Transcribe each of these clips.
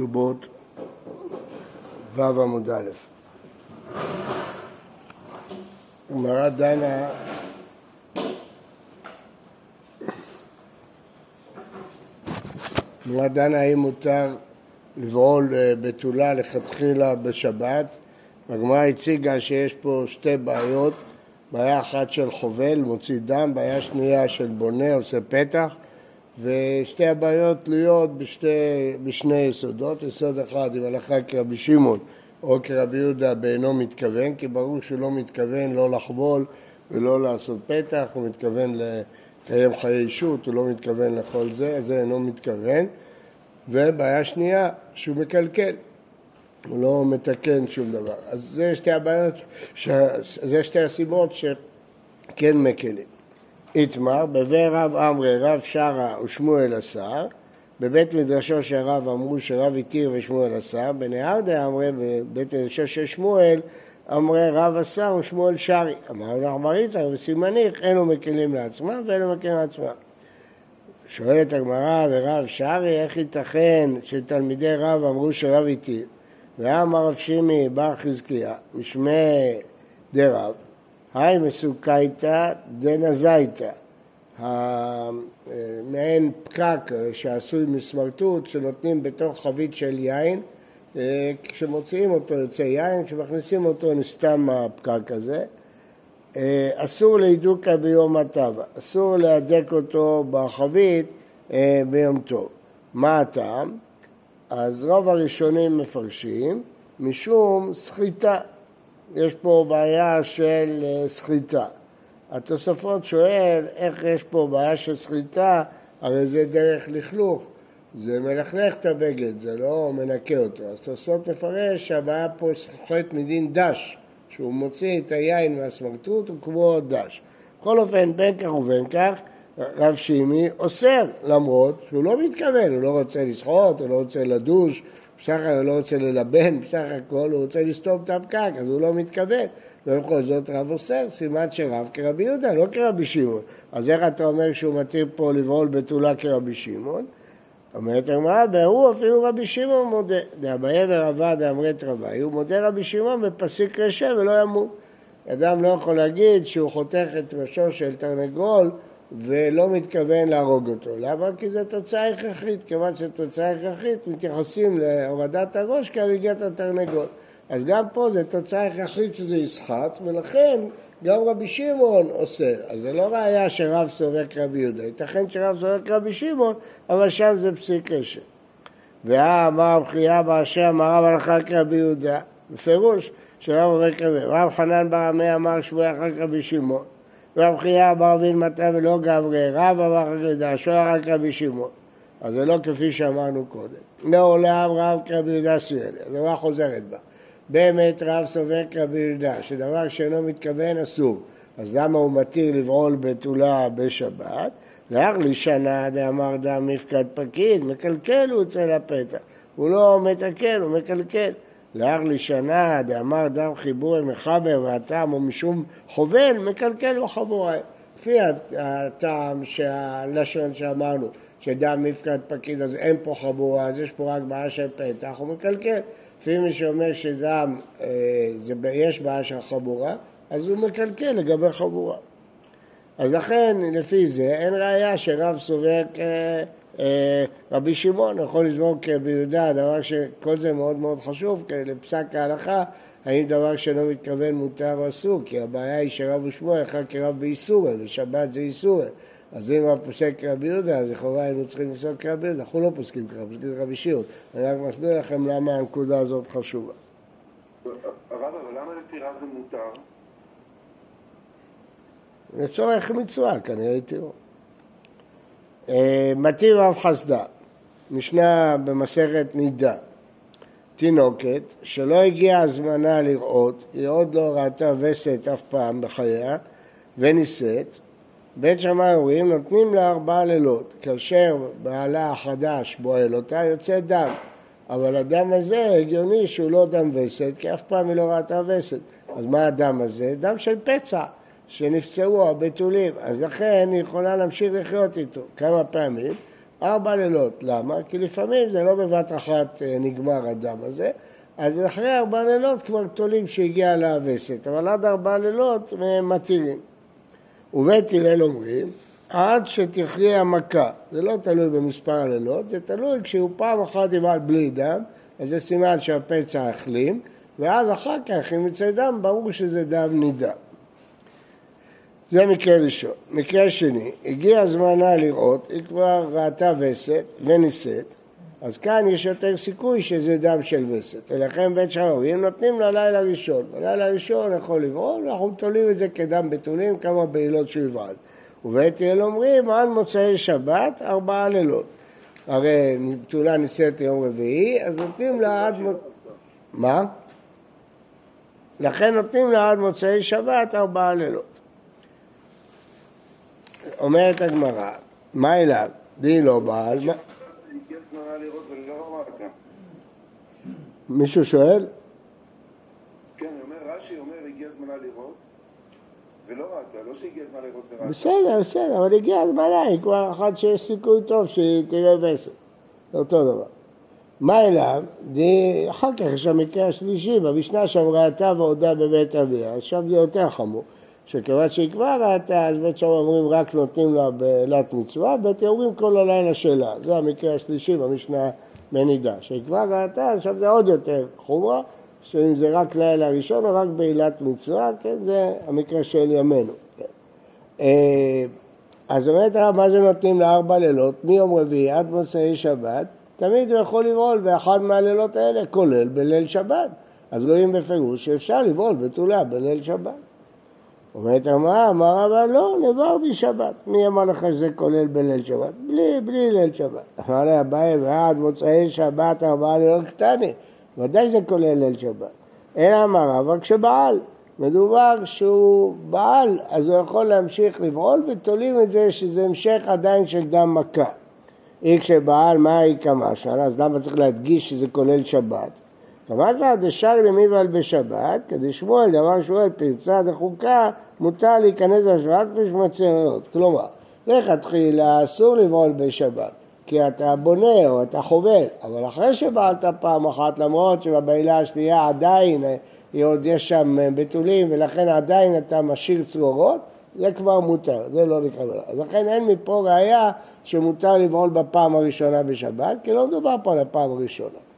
כתובות ו' עמוד א'. גמרא דנה גמרא דנה האם מותר לבעול אה, בתולה לכתחילה בשבת. והגמרא הציגה שיש פה שתי בעיות. בעיה אחת של חובל, מוציא דם, בעיה שנייה של בונה, עושה פתח ושתי הבעיות תלויות בשתי, בשני יסודות, יסוד אחד אם הלכה כרבי שמעון או כרבי יהודה באינו מתכוון, כי ברור שהוא לא מתכוון לא לחבול ולא לעשות פתח, הוא מתכוון לקיים חיי אישות, הוא לא מתכוון לכל זה, זה אינו מתכוון. ובעיה שנייה, שהוא מקלקל, הוא לא מתקן שום דבר. אז זה שתי הבעיות, ש... זה שתי הסיבות שכן מקלים. איתמר, בבי רב עמרי, רב שרה ושמואל השר, בבית מדרשו של רב אמרו שרב התיר ושמואל השר, בנהר דאמרי, בבית מדרשו של שמואל, אמרי רב השר ושמואל שרי. אמר לך מריצה וסימניך, אלו מקלים לעצמם ואלו מקלים לעצמם. שואלת הגמרא ורב שרי, איך ייתכן שתלמידי רב אמרו שרב התיר? ואמר רב שימי בר חזקיה, משמי דרב, היי מסוכייתא דנזייתא, מעין פקק שעשוי מסמרטוט שנותנים בתוך חבית של יין, אה, כשמוציאים אותו יוצא יין, כשמכניסים אותו נסתם הפקק הזה. אה, אסור להידוקה ביום הטבע, אסור להדק אותו בחבית אה, ביום טוב. מה הטעם? אז רוב הראשונים מפרשים משום סחיטה. יש פה בעיה של אה, סחיטה. התוספות שואל איך יש פה בעיה של סחיטה, הרי זה דרך לכלוך, זה מלכלך את הבגד, זה לא מנקה אותו. אז תוספות מפרש שהבעיה פה סוחט מדין דש, שהוא מוציא את היין מהסמרטוט הוא כמו דש. בכל אופן, בין כך ובין כך, רב שימי אוסר, למרות שהוא לא מתכוון, הוא לא רוצה לשחות, הוא לא רוצה לדוש, בסך הכל הוא לא רוצה ללבן, בסך הכל הוא רוצה לסתום את הפקק, אז הוא לא מתכוון. ובכל זאת רב אוסר, סימן שרב כרבי יהודה, לא כרבי שמעון. אז איך אתה אומר שהוא מתיר פה לבעול בתולה כרבי שמעון? אומרת הגמרא, והוא אפילו רבי שמעון מודה. דאביי ורבא דאמרת רבי, הוא מודה רבי שמעון בפסיק רשע ולא ימות. אדם לא יכול להגיד שהוא חותך את ראשו של תרנגול ולא מתכוון להרוג אותו. למה? כי זו תוצאה הכרחית. כיוון שזו תוצאה הכרחית, מתייחסים להורדת הראש כהריגת התרנגול. אז גם פה זו תוצאה הכרחית שזה יסחט, ולכן גם רבי שמעון עושה. אז זה לא ראייה שרב סובק רבי יהודה. ייתכן שרב סובק רבי שמעון, אבל שם זה פסיק רשת. והאמר בחייה באשר אמר רב הלכה כרבי יהודה, בפירוש שרב אומר כרבי. רב חנן בר עמי אמר שבוי אחר רבי שמעון. רב חייא בר אבין מטה ולא גברי, רב אמר יהודה, שוער רק רבי שמעון. אז זה לא כפי שאמרנו קודם. לעולם רב כרבי יהודה סויאלי, הדבר חוזרת בה. באמת רב סובר כרבי יהודה, שדבר שאינו מתכוון אסור. אז למה הוא מתיר לבעול בתולה בשבת? לאח לשנה דאמר דם מפקד פקיד, מקלקל הוא אצל הפתח. הוא לא מתקן, הוא מקלקל. לאח לשנה דאמר דם חיבור מחבר והטעם הוא משום חובל, מקלקל לו חבורה. לפי הטעם, שהלשון שאמרנו, שדם מפקד פקיד אז אין פה חבורה, אז יש פה רק בעיה של פתח, הוא מקלקל. לפי מי שאומר שדם, אה, זה, יש בעיה של חבורה, אז הוא מקלקל לגבי חבורה. אז לכן, לפי זה, אין ראייה שרב סובר אה, רבי שמעון יכול לזמור כביהודה, דבר שכל זה מאוד מאוד חשוב לפסק ההלכה, האם דבר שאינו מתכוון מותר או אסור, כי הבעיה היא שרב ושמואל אחד כרב באיסורי, ושבת זה איסורי. אז אם רב פוסק כרבי יהודה, אז לכאורה היינו צריכים לפסוק כרבי יהודה, אנחנו לא פוסקים ככה, פוסקים כרבי שמעון. אני רק מסביר לכם למה הנקודה הזאת חשובה. הרב, אבל למה לטירה זה מותר? לצורך מצווה, כנראה התירו. אה, מתיר רב חסדה, משנה במסכת נידה, תינוקת שלא הגיע הזמנה לראות, היא עוד לא ראתה וסת אף פעם בחייה ונישאת, בית שמאי אומרים נותנים לה ארבעה לילות, כאשר בעלה החדש בועל אותה יוצא דם, אבל הדם הזה הגיוני שהוא לא דם וסת, כי אף פעם היא לא ראתה וסת, אז מה הדם הזה? דם של פצע. שנפצעו הבתולים, אז לכן היא יכולה להמשיך לחיות איתו כמה פעמים, ארבע לילות. למה? כי לפעמים זה לא בבת אחת אה, נגמר הדם הזה, אז אחרי ארבע לילות כבר תולים שהגיע לאבסת, אבל עד ארבע לילות מתירים. ובית הלל אומרים, עד שתכריע המכה. זה לא תלוי במספר הלילות, זה תלוי כשהוא פעם אחת יבעל בלי דם, אז זה סימן שהפצע החלים, ואז אחר כך, אם יצא דם, ברור שזה דם נידה. זה מקרה ראשון. מקרה שני, הגיע זמנה לראות, היא כבר ראתה וסת ונישאת, אז כאן יש יותר סיכוי שזה דם של וסת. ולכן בית שערים נותנים לה לילה ראשון. בלילה הראשון יכול לברול, ואנחנו תולים את זה כדם בתולים, כמה בעילות שהוא יבעל. ובית הלל אומרים, עד מוצאי שבת, ארבעה לילות. הרי בתולה נישאת יום רביעי, אז נותנים לה עד... מה? לכן נותנים לה עד מוצאי שבת ארבעה לילות. אומרת הגמרא, מה אליו? די לא בעל, מישהו שואל? כן, אומר רש"י אומר הגיע זמנה לראות ולא ראתה, לא שהגיע זמנה לראות וראתה. בסדר, בסדר, אבל הגיע זמנה, היא כבר אחת שיש סיכוי טוב שהיא תראה. זה אותו דבר. מה אליו? די, אחר כך יש המקרה השלישי, במשנה שם ראתה והודה בבית אביה, עכשיו זה יותר חמור. שכיוון שהיא ראתה, אז בית שם אומרים רק נותנים לה בעילת מצווה, בית אומרים כל הלילה שלה. זה המקרה השלישי במשנה מנידה. שהיא ראתה, עכשיו זה עוד יותר חומרה, שאם זה רק לילה ראשון או רק בעילת מצווה, כן, זה המקרה של ימינו. כן. אז הרב, מה זה נותנים לארבע לילות? מיום רביעי עד מוצאי שבת, תמיד הוא יכול לבעול באחד מהלילות האלה, כולל בליל שבת. אז רואים בפירוש שאפשר לבעול בתולה בליל שבת. אומרת הגמרא, אמר רבא לא, נבר בשבת. מי אמר לך שזה כולל בליל שבת? בלי, בלי ליל שבת. אמר לה אביי ועד מוצאי שבת ארבעה לילות קטני. ודאי זה כולל ליל שבת. אלא אמר רבא כשבעל. מדובר שהוא בעל, אז הוא יכול להמשיך לבעול ותולים את זה שזה המשך עדיין של דם מכה. אי כשבעל מה היא כמשל, אז למה צריך להדגיש שזה כולל שבת? אמרת לה דשר למיבל בשבת, כדי שמואל דבר שואל פרצה דחוקה, מותר להיכנס לשבת בשמצרות. כלומר, לכתחילה אסור לבעול בשבת, כי אתה בונה או אתה חובל, אבל אחרי שבעלת פעם אחת, למרות שבבעילה השנייה עדיין עוד יש שם בתולים ולכן עדיין אתה משאיר צרורות, זה כבר מותר, זה לא נקרא אז לכן אין מפה ראייה שמותר לבעול בפעם הראשונה בשבת, כי לא מדובר פה על הפעם הראשונה.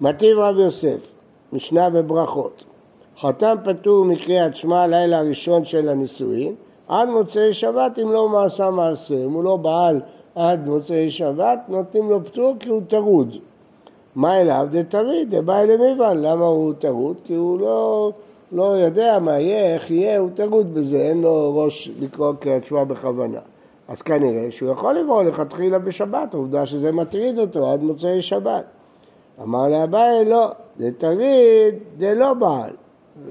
מטיב רב יוסף, משנה וברכות. חתם פטור מקריאת שמע לילה הראשון של הנישואין, עד מוצאי שבת אם לא עשה מעשה. אם הוא לא בעל עד מוצאי שבת, נותנים לו פטור כי הוא טרוד. מאי לאו דטריד, דבעי למבעל. למה הוא טרוד? כי הוא לא, לא יודע מה יהיה, איך יהיה, הוא טרוד בזה, אין לו ראש לקרוא קריאת שמע בכוונה. אז כנראה שהוא יכול לבוא לכתחילה בשבת, עובדה שזה מטריד אותו עד מוצאי שבת. אמר ליה אביי, לא, דטריד, דלא בעל.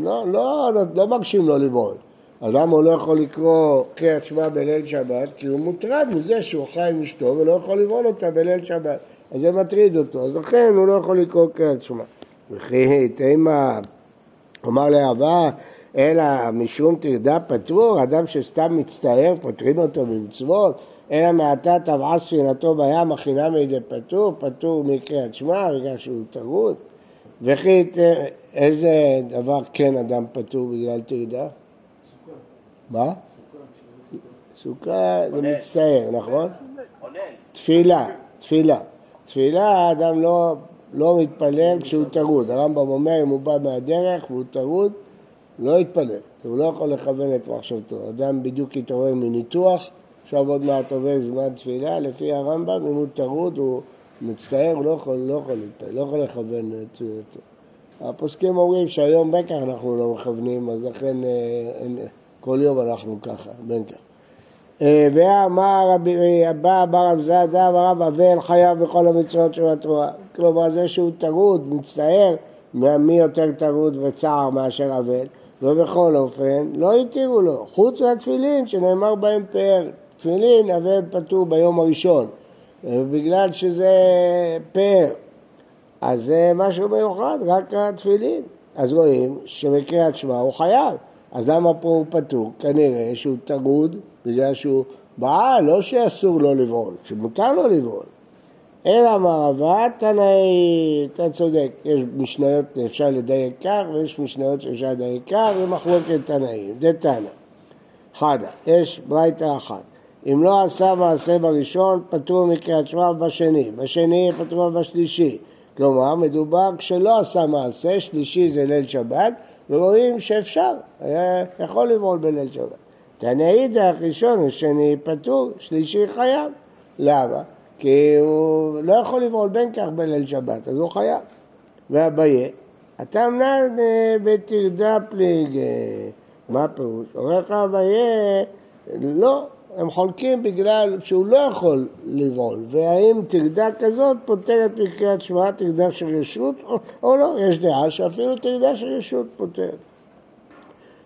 לא, לא, לא, לא מגשים לו לבעול. אז למה הוא לא יכול לקרוא קריאת שמע בליל שבת? כי הוא מוטרד מזה שהוא חי עם אשתו ולא יכול לבעול אותה בליל שבת. אז זה מטריד אותו, אז לכן הוא לא יכול לקרוא קריאת שמע. וכי תימא אמר לאהבה, אלא משום טרדה פטור, אדם שסתם מצטער, פותרים אותו במצוות, אלא מעתה טבעה ספינתו בים, הכינה מידי פטור, פטור מקריאת שמע, בגלל שהוא טרוד. וכי איזה דבר כן אדם פטור בגלל טרדה? סוכה. מה? סוכה זה מצטער, נכון? תפילה, תפילה. תפילה האדם לא, לא מתפלל כשהוא טרוד. הרמב"ם אומר אם הוא בא מהדרך והוא טרוד, לא יתפלל. הוא לא יכול לכוון את מחשבתו. אדם בדיוק התעורר מניתוח, עכשיו עוד מעט עובר זמן תפילה, לפי הרמב"ם, אם הוא טרוד, הוא מצטער, הוא לא יכול, לא יכול להתפלל, לא יכול לכוון את תפילתו. הפוסקים אומרים שהיום בין כך אנחנו לא מכוונים, אז לכן אה, אין, כל יום אנחנו ככה, בין כך. אה, ואמר רבי אבא בר זבדא אמר רב אבל חייב בכל המצוות של התורה. כלומר זה שהוא טרוד, מצטער, מי יותר טרוד וצער מאשר אבל, ובכל אופן לא התירו לו, חוץ מהתפילין שנאמר בהם פאר. תפילין אבל פטור ביום הראשון, בגלל שזה פאר, אז זה משהו מיוחד, רק התפילין. אז רואים שבקריאת שמע הוא חייב, אז למה פה הוא פטור? כנראה שהוא טרוד בגלל שהוא בעל, לא שאסור לו לבעול, שמותר לו לבעול. אלא מערבה תנאי, אתה צודק, יש משניות אפשר לדייק כך ויש משניות שאפשר לדייק כך ומחלוקת תנאים, זה תנא. חדה, יש ברייתא אחת. אם לא עשה מעשה בראשון, פטור מקריאת שמע בשני, בשני פטור בשלישי. כלומר, מדובר כשלא עשה מעשה, שלישי זה ליל שבת, ורואים שאפשר, היה יכול לבעול בליל שבת. תנא אידך ראשון ושני פטור, שלישי חייב. למה? כי הוא לא יכול לבעול בין כך בליל שבת, אז הוא חייב. ואביי, אתה מנהל בתרדה פליג, מה הפירוש? עורך אביי, לא, הם חולקים בגלל שהוא לא יכול לבעול, והאם תרדה כזאת פותרת מקריאת שמע תרדה של רשות או, לא, יש דעה שאפילו תרדה של רשות פותרת.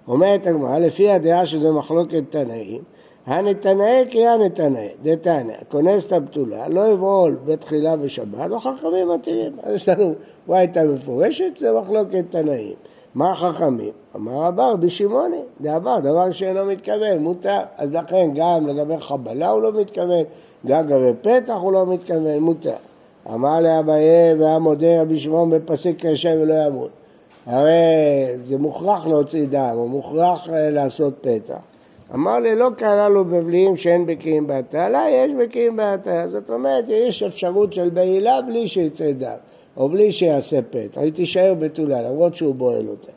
אומרת הגמרא, לפי הדעה שזה מחלוקת תנאים, הנתנאי קריאה נתנאי, דתנא, כונס את הבתולה, לא יבעול בתחילה ושבת, וחכמים מתירים. אז יש לנו הייתה מפורשת, זה מחלוקת תנאים. מה החכמים? אמר אבר בשמעוני, זה עבר, דבר שאינו מתכוון, מותר. אז לכן גם לגבי חבלה הוא לא מתכוון, גם לגבי פתח הוא לא מתכוון, מותר. אמר לאביי והמודה רבי שמעון בפסיק קשה ולא ימות. הרי זה מוכרח להוציא דם, הוא מוכרח אה, לעשות פתח. אמר לי, לא קרה לו בבליעים שאין בקיאים בהטלה, יש בקיאים בהטלה. זאת אומרת, יש אפשרות של בעילה בלי שיצא דם, או בלי שיעשה פתח, היא תישאר בתולה, למרות שהוא בועל אותה.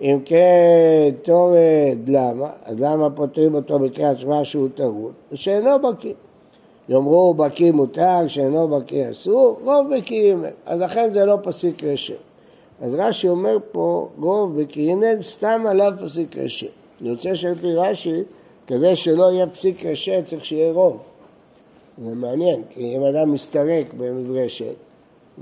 אם כן, תורד, למה? אז למה פותרים אותו בקריאת שמע שהוא טרוד? שאינו בקיא. יאמרו בקיא מותר, שאינו בקיא אסור, רוב בקיאים הם. אז לכן זה לא פסיק רשת. אז רש"י אומר פה, רוב בקיאים סתם עליו פסיק רשת. יוצא שלפי רש"י, כדי שלא יהיה פסיק קשה צריך שיהיה רוב. זה מעניין, כי אם אדם מסתרק במברשת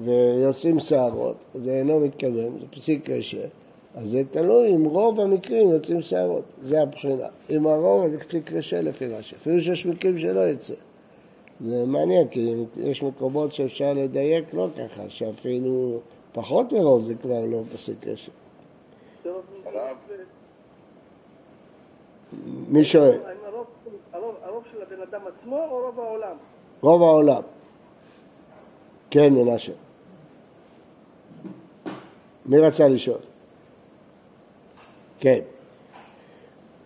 ויוצאים שערות, זה אינו מתכוון, זה פסיק קשה, אז זה תלוי אם רוב המקרים יוצאים שערות, זה הבחינה. אם הרוב זה פסיק קשה לפי רש"י, אפילו שיש מקרים שלא יוצא. זה מעניין, כי יש מקומות שאפשר לדייק לא ככה, שאפילו פחות מרוב זה כבר לא פסיק קשה. מי שואל? הרוב של הבן אדם עצמו או רוב העולם? רוב העולם. כן, מנשה. מי רצה לשאול? כן.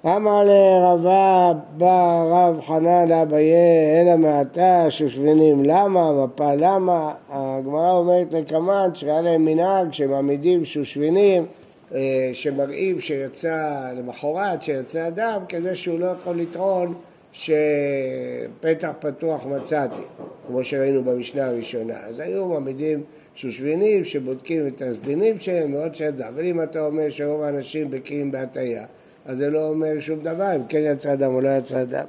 אמר לרבה בא רב חנן לאביי אלא מעתה שושבינים למה, מפה למה, הגמרא אומרת לקמן שהיה להם מנהג שמעמידים שושבינים אה, שמראים שיצא למחרת, שיצא אדם, כדי שהוא לא יכול לטעון שפתח פתוח מצאתי, כמו שראינו במשנה הראשונה. אז היו מעמידים שושבינים שבודקים את הסדינים שלהם ועוד שאדם. אבל אם אתה אומר שרוב האנשים בקיאים בהטייה, אז זה לא אומר שום דבר, אם כן יצא אדם או לא יצא אדם.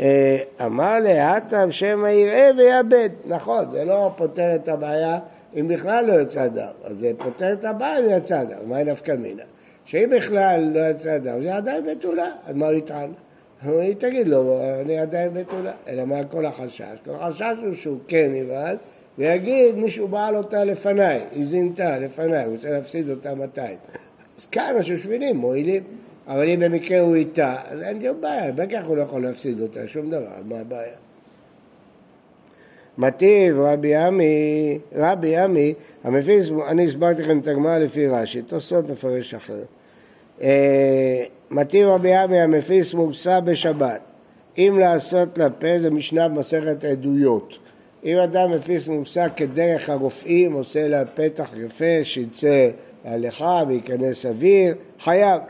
אה, אמר להטם שמא יראה ויאבד. נכון, זה לא פותר את הבעיה אם בכלל לא יצא דם, אז זה פותר את הבעיה אם יצא דם, מה נפקא מינה? שאם בכלל לא יצא דם, זה עדיין בתולה, אז מה הוא יטען? היא תגיד לו, אני עדיין בתולה, אלא מה כל החשש? כל החשש הוא שהוא כן יבעל, ויגיד מישהו בעל אותה לפניי, היא זינתה לפניי, הוא רוצה להפסיד אותה 200. אז כאן השושבינים מועילים, אבל אם במקרה הוא איתה, אז אין גם בעיה, בטח הוא לא יכול להפסיד אותה, שום דבר, מה הבעיה? מטיב רבי עמי, רבי עמי, המפיס, אני הסברתי לכם את הגמרא לפי רש"י, תוספות מפרש אחר. אה, מטיב רבי עמי המפיס מוגסה בשבת. אם לעשות לפה זה משנה במסכת עדויות. אם אדם מפיס מוגסה כדרך הרופאים, עושה לה פתח יפה, שיצא להלכה וייכנס אוויר, חייב,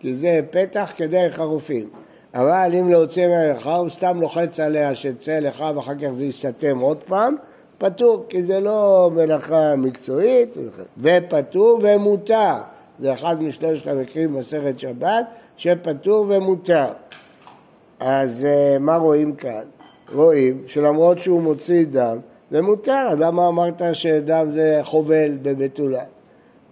כי זה פתח כדרך הרופאים. אבל אם להוציא מהלכה הוא סתם לוחץ עליה שתצא לך ואחר כך זה ייסתם עוד פעם, פטור, כי זה לא מלאכה מקצועית, ופטור ומותר. זה אחד משלושת המקרים במסכת שבת, שפטור ומותר. אז אה, מה רואים כאן? רואים שלמרות שהוא מוציא דם, זה מותר, למה אמרת שדם זה חובל בבתולה?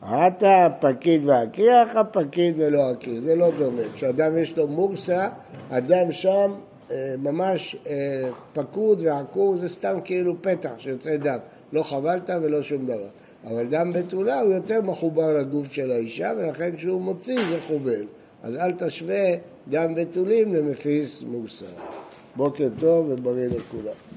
אתה פקיד והקיח, הפקיד ולא הקיר, זה לא דומה. כשאדם יש לו מורסה, אדם שם אה, ממש אה, פקוד ועקור, זה סתם כאילו פתח שיוצא דם. לא חבלת ולא שום דבר. אבל דם בתולה הוא יותר מחובר לגוף של האישה, ולכן כשהוא מוציא זה חובל. אז אל תשווה דם בתולים למפיס מורסה. בוקר טוב ובריא לכולם.